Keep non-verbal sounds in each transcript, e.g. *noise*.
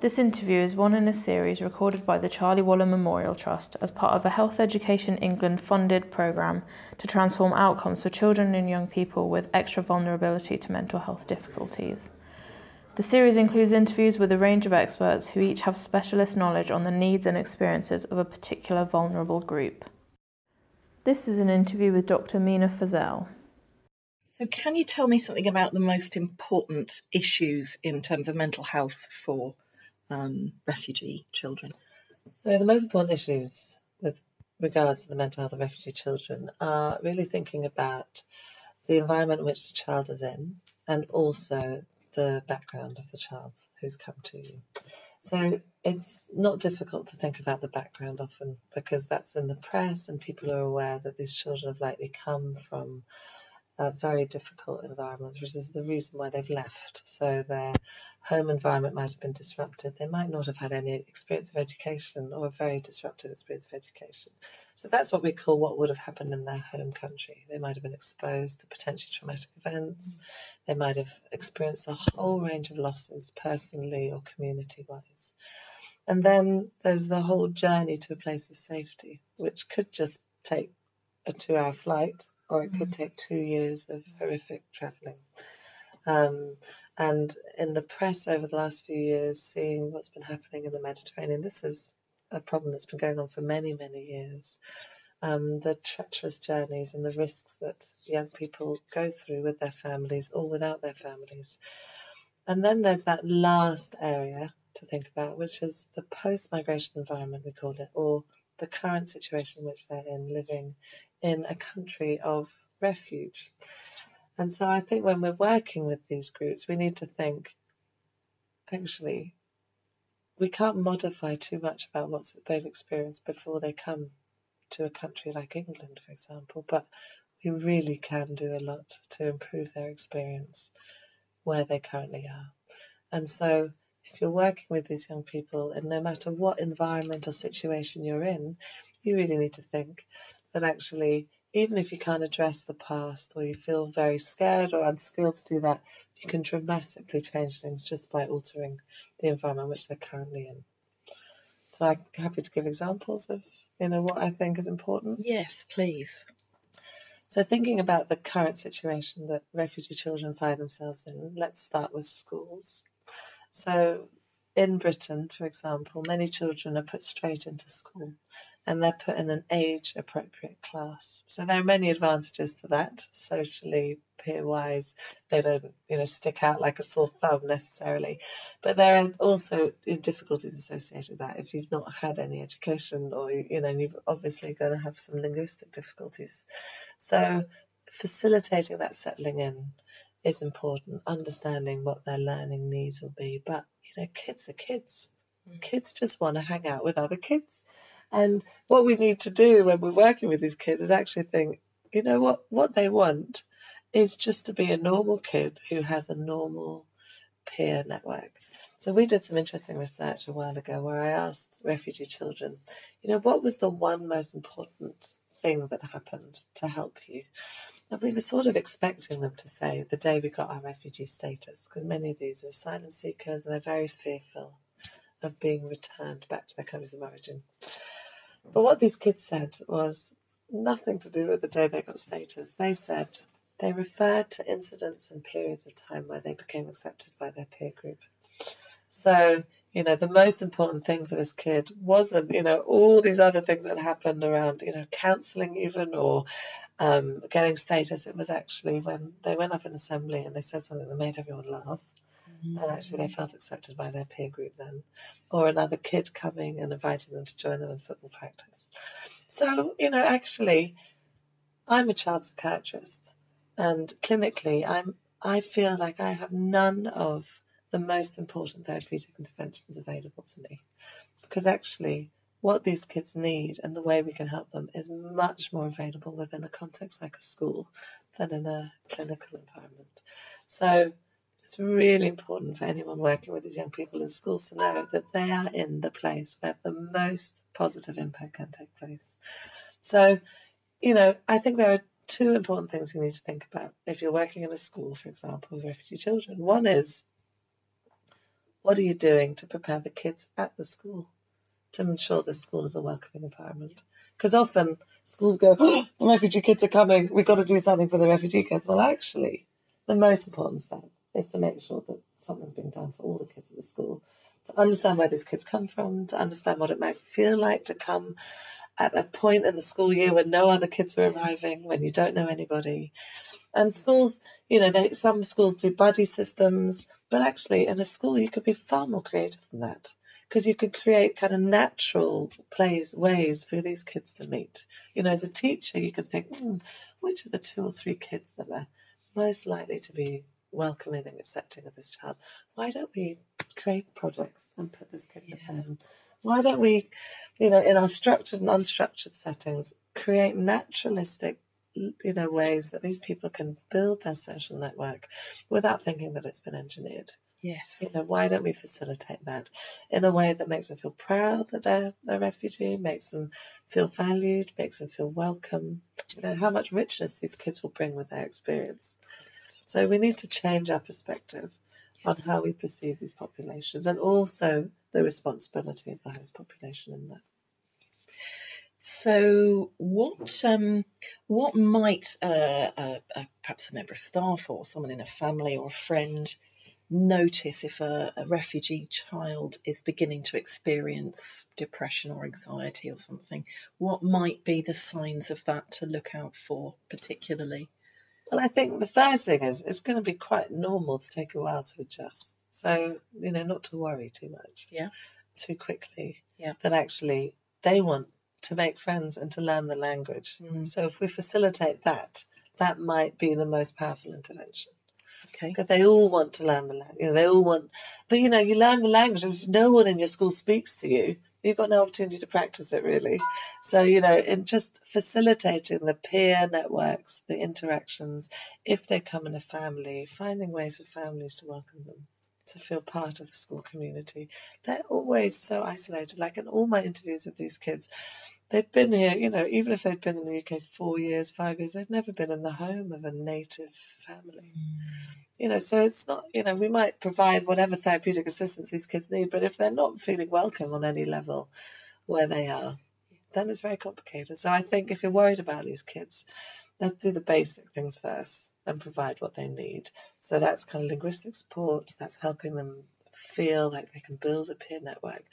This interview is one in a series recorded by the Charlie Waller Memorial Trust as part of a Health Education England funded programme to transform outcomes for children and young people with extra vulnerability to mental health difficulties. The series includes interviews with a range of experts who each have specialist knowledge on the needs and experiences of a particular vulnerable group. This is an interview with Dr. Mina Fazel. So, can you tell me something about the most important issues in terms of mental health for um, refugee children? So, the most important issues with regards to the mental health of refugee children are really thinking about the environment in which the child is in and also the background of the child who's come to you. So it's not difficult to think about the background often because that's in the press and people are aware that these children have likely come from very difficult environment, which is the reason why they've left. So their home environment might have been disrupted. They might not have had any experience of education or a very disruptive experience of education. So that's what we call what would have happened in their home country. They might have been exposed to potentially traumatic events. They might have experienced a whole range of losses, personally or community wise. And then there's the whole journey to a place of safety, which could just take a two hour flight or it could take two years of horrific travelling. Um, and in the press over the last few years, seeing what's been happening in the Mediterranean, this is a problem that's been going on for many, many years. Um, the treacherous journeys and the risks that young people go through with their families or without their families. And then there's that last area to think about, which is the post migration environment, we call it, or the current situation in which they're in, living in a country of refuge. And so I think when we're working with these groups, we need to think actually, we can't modify too much about what they've experienced before they come to a country like England, for example, but we really can do a lot to improve their experience where they currently are. And so if you're working with these young people, and no matter what environment or situation you're in, you really need to think that actually, even if you can't address the past or you feel very scared or unskilled to do that, you can dramatically change things just by altering the environment which they're currently in. So I'm happy to give examples of you know what I think is important. Yes, please. So thinking about the current situation that refugee children find themselves in, let's start with schools. So in Britain, for example, many children are put straight into school and they're put in an age appropriate class. So there are many advantages to that, socially, peer wise. They don't, you know, stick out like a sore thumb necessarily. But there are also difficulties associated with that. If you've not had any education or, you know, you've obviously going to have some linguistic difficulties. So facilitating that settling in is important, understanding what their learning needs will be. But, you know, kids are kids. Mm. Kids just want to hang out with other kids. And what we need to do when we're working with these kids is actually think, you know what, what they want is just to be a normal kid who has a normal peer network. So we did some interesting research a while ago where I asked refugee children, you know, what was the one most important thing that happened to help you? And we were sort of expecting them to say the day we got our refugee status, because many of these are asylum seekers and they're very fearful of being returned back to their countries of origin. But what these kids said was nothing to do with the day they got status. They said they referred to incidents and periods of time where they became accepted by their peer group. So, you know, the most important thing for this kid wasn't, you know, all these other things that happened around, you know, counselling even or um, getting status. It was actually when they went up in assembly and they said something that made everyone laugh. Mm-hmm. And actually, they felt accepted by their peer group then, or another kid coming and inviting them to join them in football practice. So, you know, actually, I'm a child psychiatrist, and clinically, I'm I feel like I have none of the most important therapeutic interventions available to me, because actually, what these kids need and the way we can help them is much more available within a context like a school than in a clinical environment. So it's really important for anyone working with these young people in schools to know that they are in the place where the most positive impact can take place. So, you know, I think there are two important things you need to think about if you're working in a school, for example, with refugee children. One is what are you doing to prepare the kids at the school to ensure the school is a welcoming environment? Because often schools go, oh, *gasps* the refugee kids are coming, we've got to do something for the refugee kids. Well, actually, the most important step is to make sure that something's being done for all the kids at the school, to understand where these kids come from, to understand what it might feel like to come at a point in the school year when no other kids are arriving, when you don't know anybody. And schools, you know, they, some schools do buddy systems, but actually in a school you could be far more creative than that because you could create kind of natural plays ways for these kids to meet. You know, as a teacher, you can think, hmm, which are the two or three kids that are most likely to be welcoming and accepting of this child? Why don't we create projects and put this kid with them? Why don't we, you know, in our structured and unstructured settings, create naturalistic you know ways that these people can build their social network without thinking that it's been engineered Yes. you know why don't we facilitate that in a way that makes them feel proud that they're a refugee makes them feel valued makes them feel welcome? You know how much richness these kids will bring with their experience. So we need to change our perspective on how we perceive these populations and also the responsibility of the host population in that. So, what um, what might uh, uh, uh, perhaps a member of staff or someone in a family or a friend notice if a, a refugee child is beginning to experience depression or anxiety or something? What might be the signs of that to look out for, particularly? Well, I think the first thing is it's going to be quite normal to take a while to adjust. So, you know, not to worry too much. Yeah. Too quickly. Yeah. That actually they want to make friends and to learn the language. Mm. So if we facilitate that, that might be the most powerful intervention. Okay. Because they all want to learn the language. You know, they all want, but you know, you learn the language. If no one in your school speaks to you, you've got no opportunity to practice it really. So you know, in just facilitating the peer networks, the interactions, if they come in a family, finding ways for families to welcome them, to feel part of the school community. They're always so isolated. Like in all my interviews with these kids, they've been here, you know, even if they'd been in the UK four years, five years, they've never been in the home of a native family. You know, so it's not, you know, we might provide whatever therapeutic assistance these kids need, but if they're not feeling welcome on any level where they are, then it's very complicated. So I think if you're worried about these kids, let's do the basic things first and provide what they need. So that's kind of linguistic support, that's helping them feel like they can build a peer network.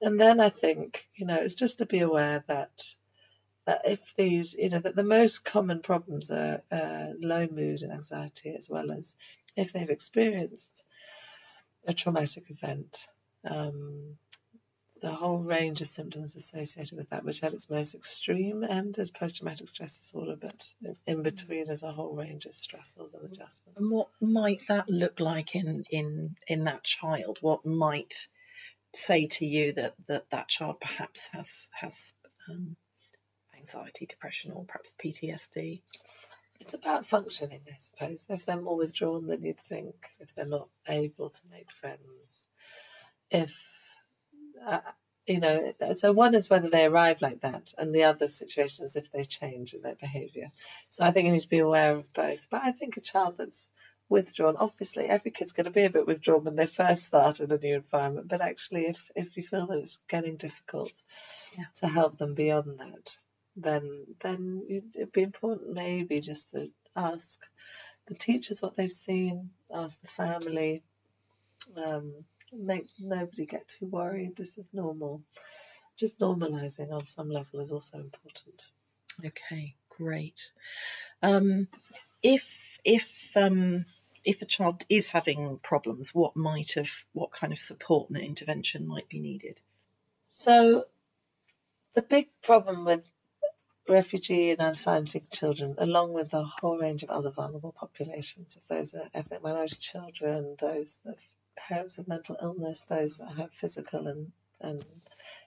And then I think, you know, it's just to be aware that that if these, you know, that the most common problems are uh, low mood and anxiety, as well as if they've experienced a traumatic event, um, the whole range of symptoms associated with that, which at its most extreme end is post traumatic stress disorder, but in between is a whole range of stressors and adjustments. And what might that look like in in in that child? What might say to you that that, that child perhaps has has um, anxiety, depression, or perhaps PTSD? It's about functioning, I suppose. If they're more withdrawn than you'd think, if they're not able to make friends, if uh, you know, so one is whether they arrive like that, and the other situation is if they change in their behaviour. So I think you need to be aware of both. But I think a child that's withdrawn, obviously, every kid's going to be a bit withdrawn when they first start in a new environment. But actually, if if you feel that it's getting difficult Yeah. to help them beyond that, then then it'd be important maybe just to ask the teachers what they've seen, ask the family. Um, make nobody get too worried. This is normal. Just normalizing on some level is also important. Okay, great. Um, if if um, if a child is having problems, what might have what kind of support and intervention might be needed? So, the big problem with refugee and asylum seeking children, along with a whole range of other vulnerable populations, if those are ethnic minority children, those that parents of mental illness, those that have physical and, and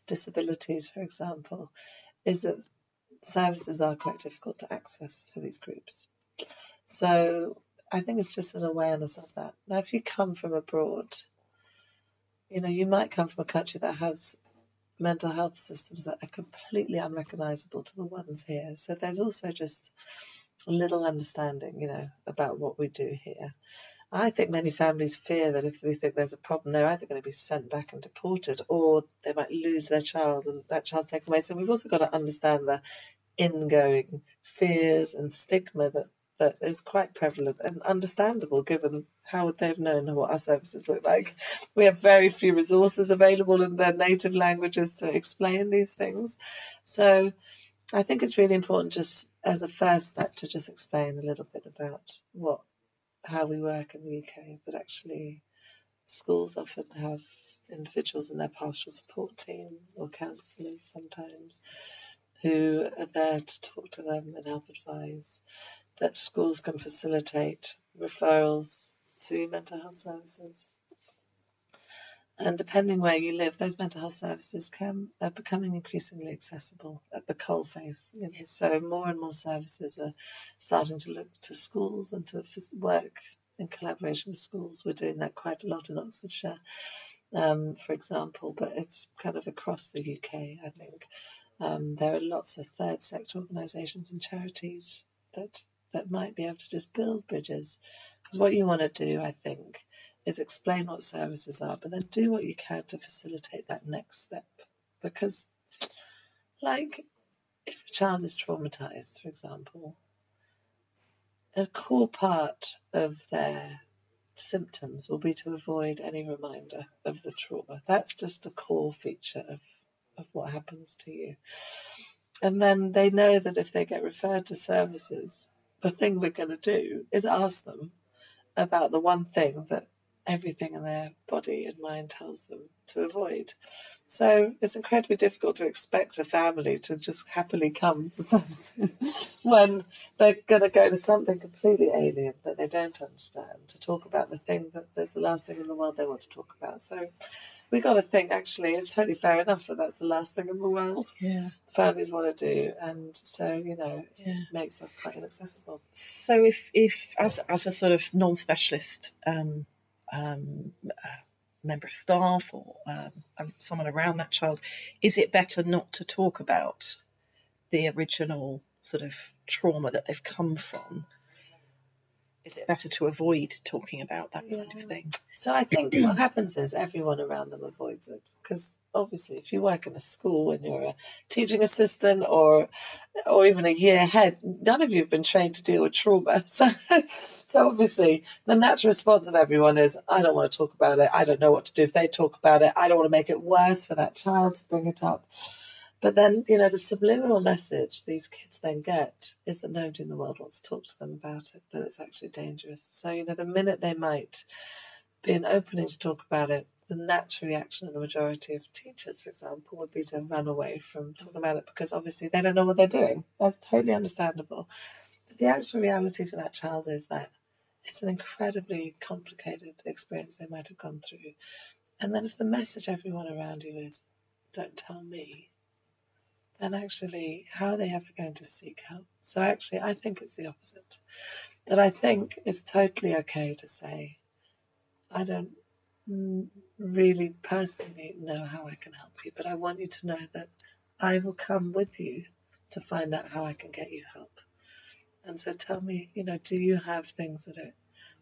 disabilities, for example, is that services are quite difficult to access for these groups. So I think it's just an awareness of that. Now, if you come from abroad, you know, you might come from a country that has mental health systems that are completely unrecognizable to the ones here. So there's also just a little understanding, you know, about what we do here. I think many families fear that if we think there's a problem, they're either going to be sent back and deported or they might lose their child and that child's taken away. So we've also got to understand the ingoing fears and stigma that, that is quite prevalent and understandable given how would they have known what our services look like? We have very few resources available in their native languages to explain these things. So I think it's really important just as a first step to just explain a little bit about what how we work in the UK that actually schools often have individuals in their pastoral support team or counsellors sometimes who are there to talk to them and help advise that schools can facilitate referrals to mental health services. And depending where you live, those mental health services can are becoming increasingly accessible at the coalface. You know? So more and more services are starting to look to schools and to work in collaboration with schools. We're doing that quite a lot in Oxfordshire, um, for example, but it's kind of across the UK. I think um, there are lots of third sector organisations and charities that that might be able to just build bridges. Because what you want to do, I think, is explain what services are, but then do what you can to facilitate that next step. Because, like, if a child is traumatized, for example, a core part of their symptoms will be to avoid any reminder of the trauma. That's just a core feature of, of what happens to you. And then they know that if they get referred to services, the thing we're going to do is ask them about the one thing that everything in their body and mind tells them to avoid. So it's incredibly difficult to expect a family to just happily come to *laughs* services when they're going to go to something completely alien that they don't understand to talk about the thing that there's the last thing in the world they want to talk about. So we got to think actually it's totally fair enough that that's the last thing in the world yeah. families want to do, and so you know it yeah. makes us quite inaccessible. So if if as as a sort of non-specialist um, um, member of staff or um, um, someone around that child, is it better not to talk about the original sort of trauma that they've come from? Is it better to avoid talking about that kind of thing? So I think what happens is everyone around them avoids it because obviously if you work in a school and you're a teaching assistant or or even a year ahead none of you have been trained to deal with trauma. *laughs* So so obviously the natural response of everyone is i don't want to talk about it. I don't know what to do if they talk about it. I don't want to make it worse for that child to bring it up. But then you know the subliminal message these kids then get is that nobody in the world wants to talk to them about it that it's actually dangerous. So you know the minute they might be an opening to talk about it the natural reaction of the majority of teachers, for example, would be to run away from talking about it because obviously they don't know what they're doing. That's totally understandable. But the actual reality for that child is that it's an incredibly complicated experience they might have gone through. And then if the message everyone around you is, don't tell me, then actually, how are they ever going to seek help? So actually, I think it's the opposite. That I think it's totally okay to say, I don't Mm, really personally know how I can help you, but I want you to know that I will come with you to find out how I can get you help. And so tell me, you know, do you have things that are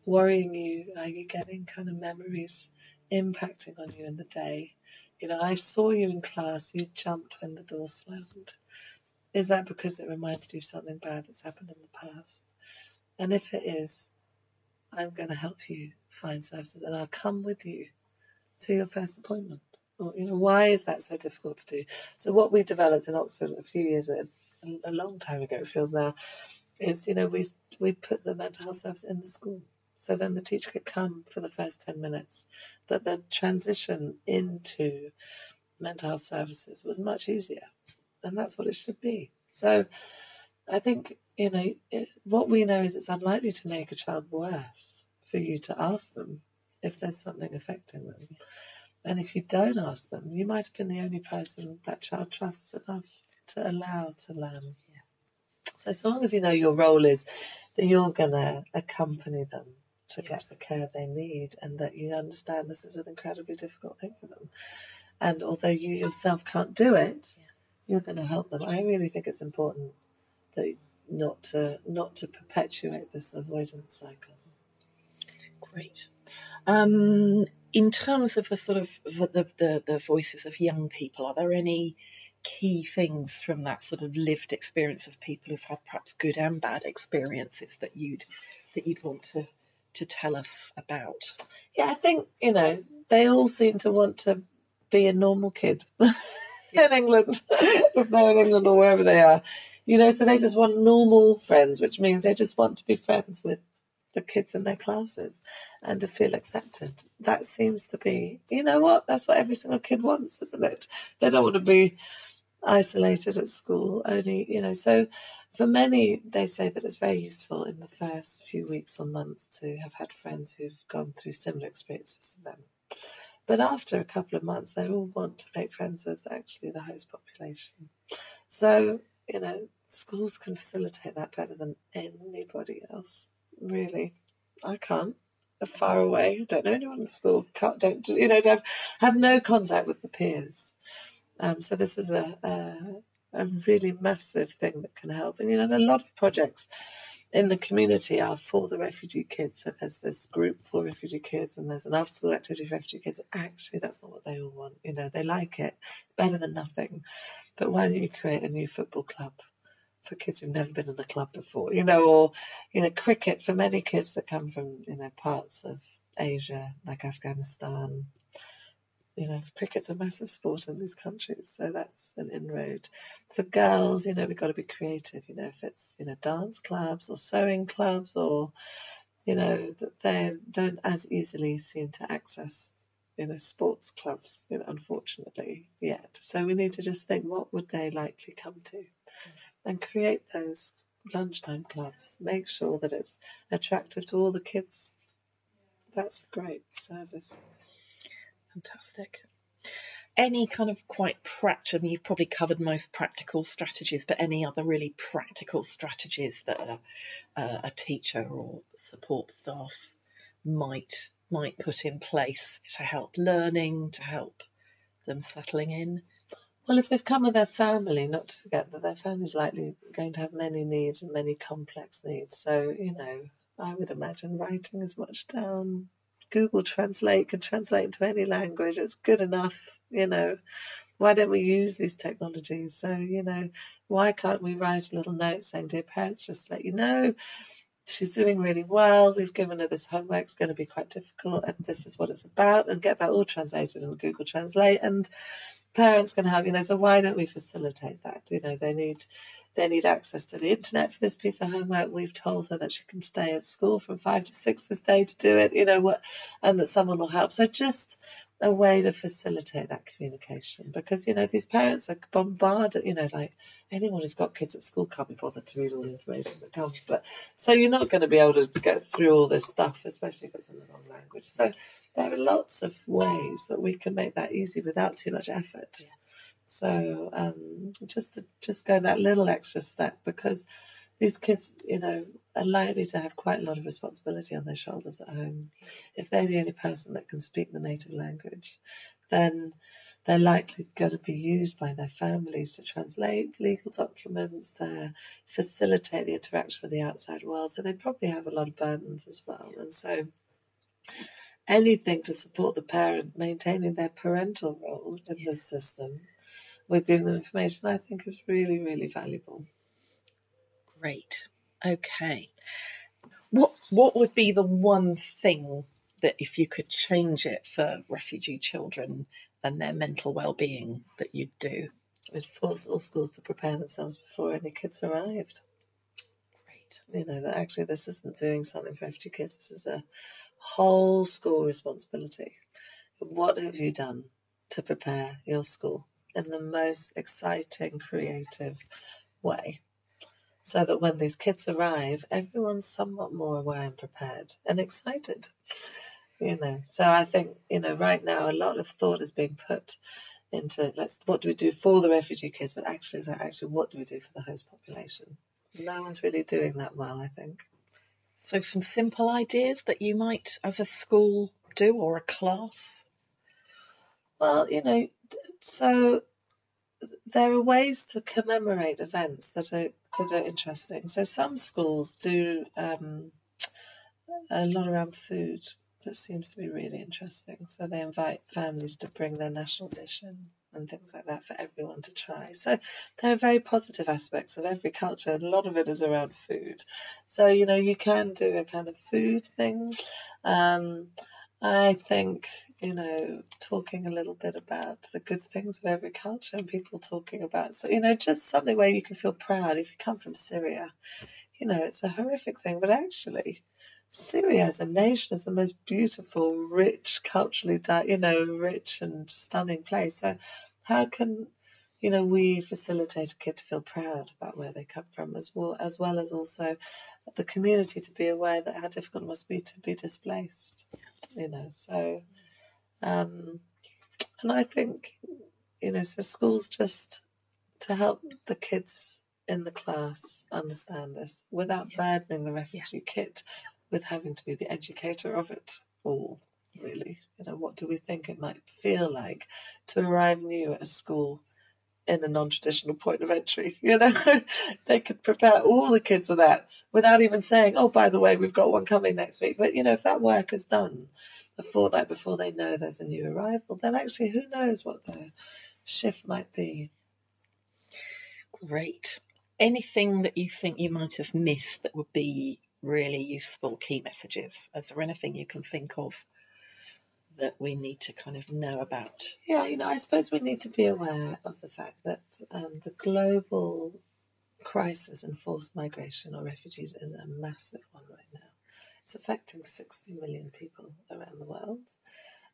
worrying you? Are you getting kind of memories impacting on you in the day? You know, I saw you in class, you jumped when the door slammed. Is that because it reminded you of something bad that's happened in the past? And if it is, I'm going to help you find services and I'll come with you to your first appointment. Or, you know, why is that so difficult to do? So what we developed in Oxford a few years, a, a long time ago it feels now, is, you know, we, we put the mental health service in the school. So then the teacher could come for the first 10 minutes. That the transition into mental health services was much easier. And that's what it should be. So I think, you know, it, what we know is it's unlikely to make a child worse for you to ask them if there's something affecting them. And if you don't ask them, you might have been the only person that child trusts enough to allow to learn. Yeah. So, as long as you know your role is that you're going to accompany them to yes. get the care they need and that you understand this is an incredibly difficult thing for them. And although you yourself can't do it, yeah. you're going to help them. I really think it's important that not to not to perpetuate this avoidance cycle. Great. Um, in terms of the sort of the, the, the voices of young people, are there any key things from that sort of lived experience of people who've had perhaps good and bad experiences that you'd that you'd want to to tell us about? Yeah, I think you know they all seem to want to be a normal kid *laughs* in England, *laughs* if they're in England or wherever they are. You know, so they just want normal friends, which means they just want to be friends with the kids in their classes and to feel accepted. That seems to be, you know what, that's what every single kid wants, isn't it? They don't want to be isolated at school only, you know. So for many, they say that it's very useful in the first few weeks or months to have had friends who've gone through similar experiences to them. But after a couple of months, they all want to make friends with actually the host population. So, you know, schools can facilitate that better than anybody else. Really, I can't. I'm far away. I Don't know anyone in school. Can't. Don't. You know. Have have no contact with the peers. Um, so this is a, a a really massive thing that can help. And you know, a lot of projects in the community are for the refugee kids. So there's this group for refugee kids, and there's an after school activity for refugee kids. But actually, that's not what they all want. You know, they like it. It's better than nothing. But why don't you create a new football club for kids who've never been in a club before, you know, or you know, cricket for many kids that come from you know parts of Asia like Afghanistan. You know, cricket's a massive sport in these countries, so that's an inroad. For girls, you know, we've got to be creative. You know, if it's you know dance clubs or sewing clubs, or you know they don't as easily seem to access you know sports clubs, you know, unfortunately yet. So we need to just think, what would they likely come to? and create those lunchtime clubs. Make sure that it's attractive to all the kids. That's a great service. Fantastic. Any kind of quite practical, I mean, you've probably covered most practical strategies, but any other really practical strategies that a, a teacher or support staff might might put in place to help learning, to help them settling in? Well, if they've come with their family, not to forget that their family's likely going to have many needs and many complex needs. So, you know, I would imagine writing as much down. Google Translate can translate into any language. It's good enough, you know. Why don't we use these technologies? So, you know, why can't we write a little note saying, Dear parents, just let you know, she's doing really well. We've given her this homework, it's going to be quite difficult, and this is what it's about, and get that all translated in Google Translate. And parents can have, you know, so why don't we facilitate that? You know, they need they need access to the internet for this piece of homework. We've told her that she can stay at school from five to six this day to do it, you know, what and that someone will help. So just a way to facilitate that communication because you know these parents are bombarded you know like anyone who's got kids at school can't be bothered to read all the information that comes but so you're not going to be able to get through all this stuff especially if it's in the wrong language so there are lots of ways that we can make that easy without too much effort. Yeah. So um, just to just go that little extra step because these kids, you know, are likely to have quite a lot of responsibility on their shoulders at home. If they're the only person that can speak the native language, then they're likely going to be used by their families to translate legal documents, to facilitate the interaction with the outside world. So they probably have a lot of burdens as well. And so anything to support the parent maintaining their parental role in this system with giving them information, I think is really, really valuable. Great. Okay. What what would be the one thing that if you could change it for refugee children and their mental well being that you'd do? We'd force all schools to prepare themselves before any kids arrived. Great. You know, that actually this isn't doing something for refugee kids, this is a whole school responsibility. What have you done to prepare your school in the most exciting, creative way? So that when these kids arrive, everyone's somewhat more aware and prepared and excited. You know, so I think, you know, right now a lot of thought is being put into let's what do we do for the refugee kids, but actually, actually, what do we do for the host population? No one's really doing that well, I think. So, some simple ideas that you might, as a school, do or a class? Well, you know, so there are ways to commemorate events that are that are interesting. So some schools do um, a lot around food. that seems to be really interesting. So they invite families to bring their national dish in and things like that for everyone to try. So there are very positive aspects of every culture, and a lot of it is around food. So you know you can do a kind of food thing. Um, I think you know talking a little bit about the good things of every culture and people talking about so you know just something where you can feel proud if you come from Syria. You know it's a horrific thing, but actually Syria as a nation is the most beautiful, rich, culturally, you know, rich and stunning place. So, how can you know we facilitate a kid to feel proud about where they come from, as well as well as also the community to be aware that how difficult it must be to be displaced. You know, so um, and I think you know, so schools just to help the kids in the class understand this without yeah. burdening the refugee yeah. kid with having to be the educator of it all, really. You know, what do we think it might feel like to arrive new at a school in a non-traditional point of entry? *laughs* You know, *laughs* they could prepare all the kids for that without even saying, "Oh, by the way, we've got one coming next week." But you know, if that work is done a fortnight before they know there's a new arrival, then actually, who knows what the shift might be? Great. Anything that you think you might have missed that would be really useful key messages? Is there anything you can think of that we need to kind of know about? Yeah, you know, I suppose we need to be aware of the fact that um, the global crisis and forced migration or refugees is a massive one right now. It's affecting 60 million people around the world,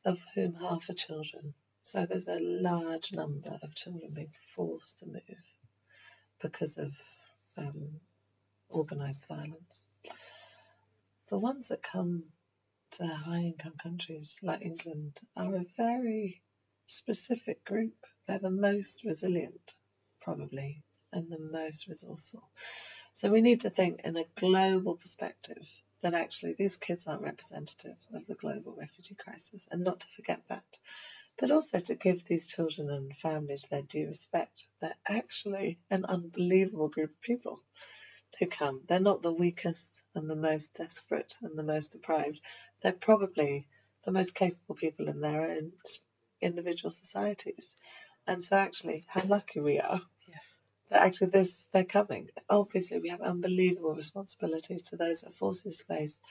of whom half are children. So there's a large number of children being forced to move because of um, organised violence. The ones that come to high income countries like England are a very specific group. They're the most resilient, probably, and the most resourceful. So we need to think in a global perspective that actually these kids aren't representative of the global refugee crisis and not to forget that. But also to give these children and families their due respect. They're actually an unbelievable group of people who come. They're not the weakest and the most desperate and the most deprived. They're probably the most capable people in their own individual societies. And so, actually, how lucky we are. Yes. That actually this they're coming. Obviously, we have unbelievable responsibilities to those that forced displaced,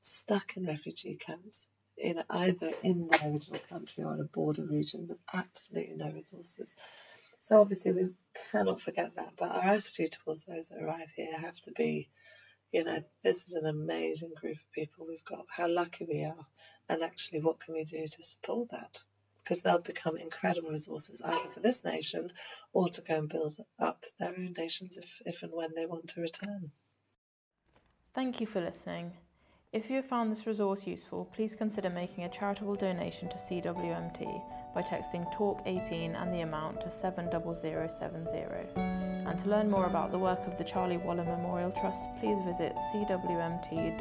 stuck in refugee camps, in either in their original country or in a border region with absolutely no resources. So obviously we cannot forget that, but our attitude towards those that arrive here have to be, you know, this is an amazing group of people we've got. How lucky we are, and actually, what can we do to support that? Because they'll become incredible resources either for this nation or to go and build up their own nations if, if and when they want to return. Thank you for listening. If you have found this resource useful, please consider making a charitable donation to CWMT by texting TALK18 and the amount to 70070. And to learn more about the work of the Charlie Waller Memorial Trust, please visit cwmt.org.uk.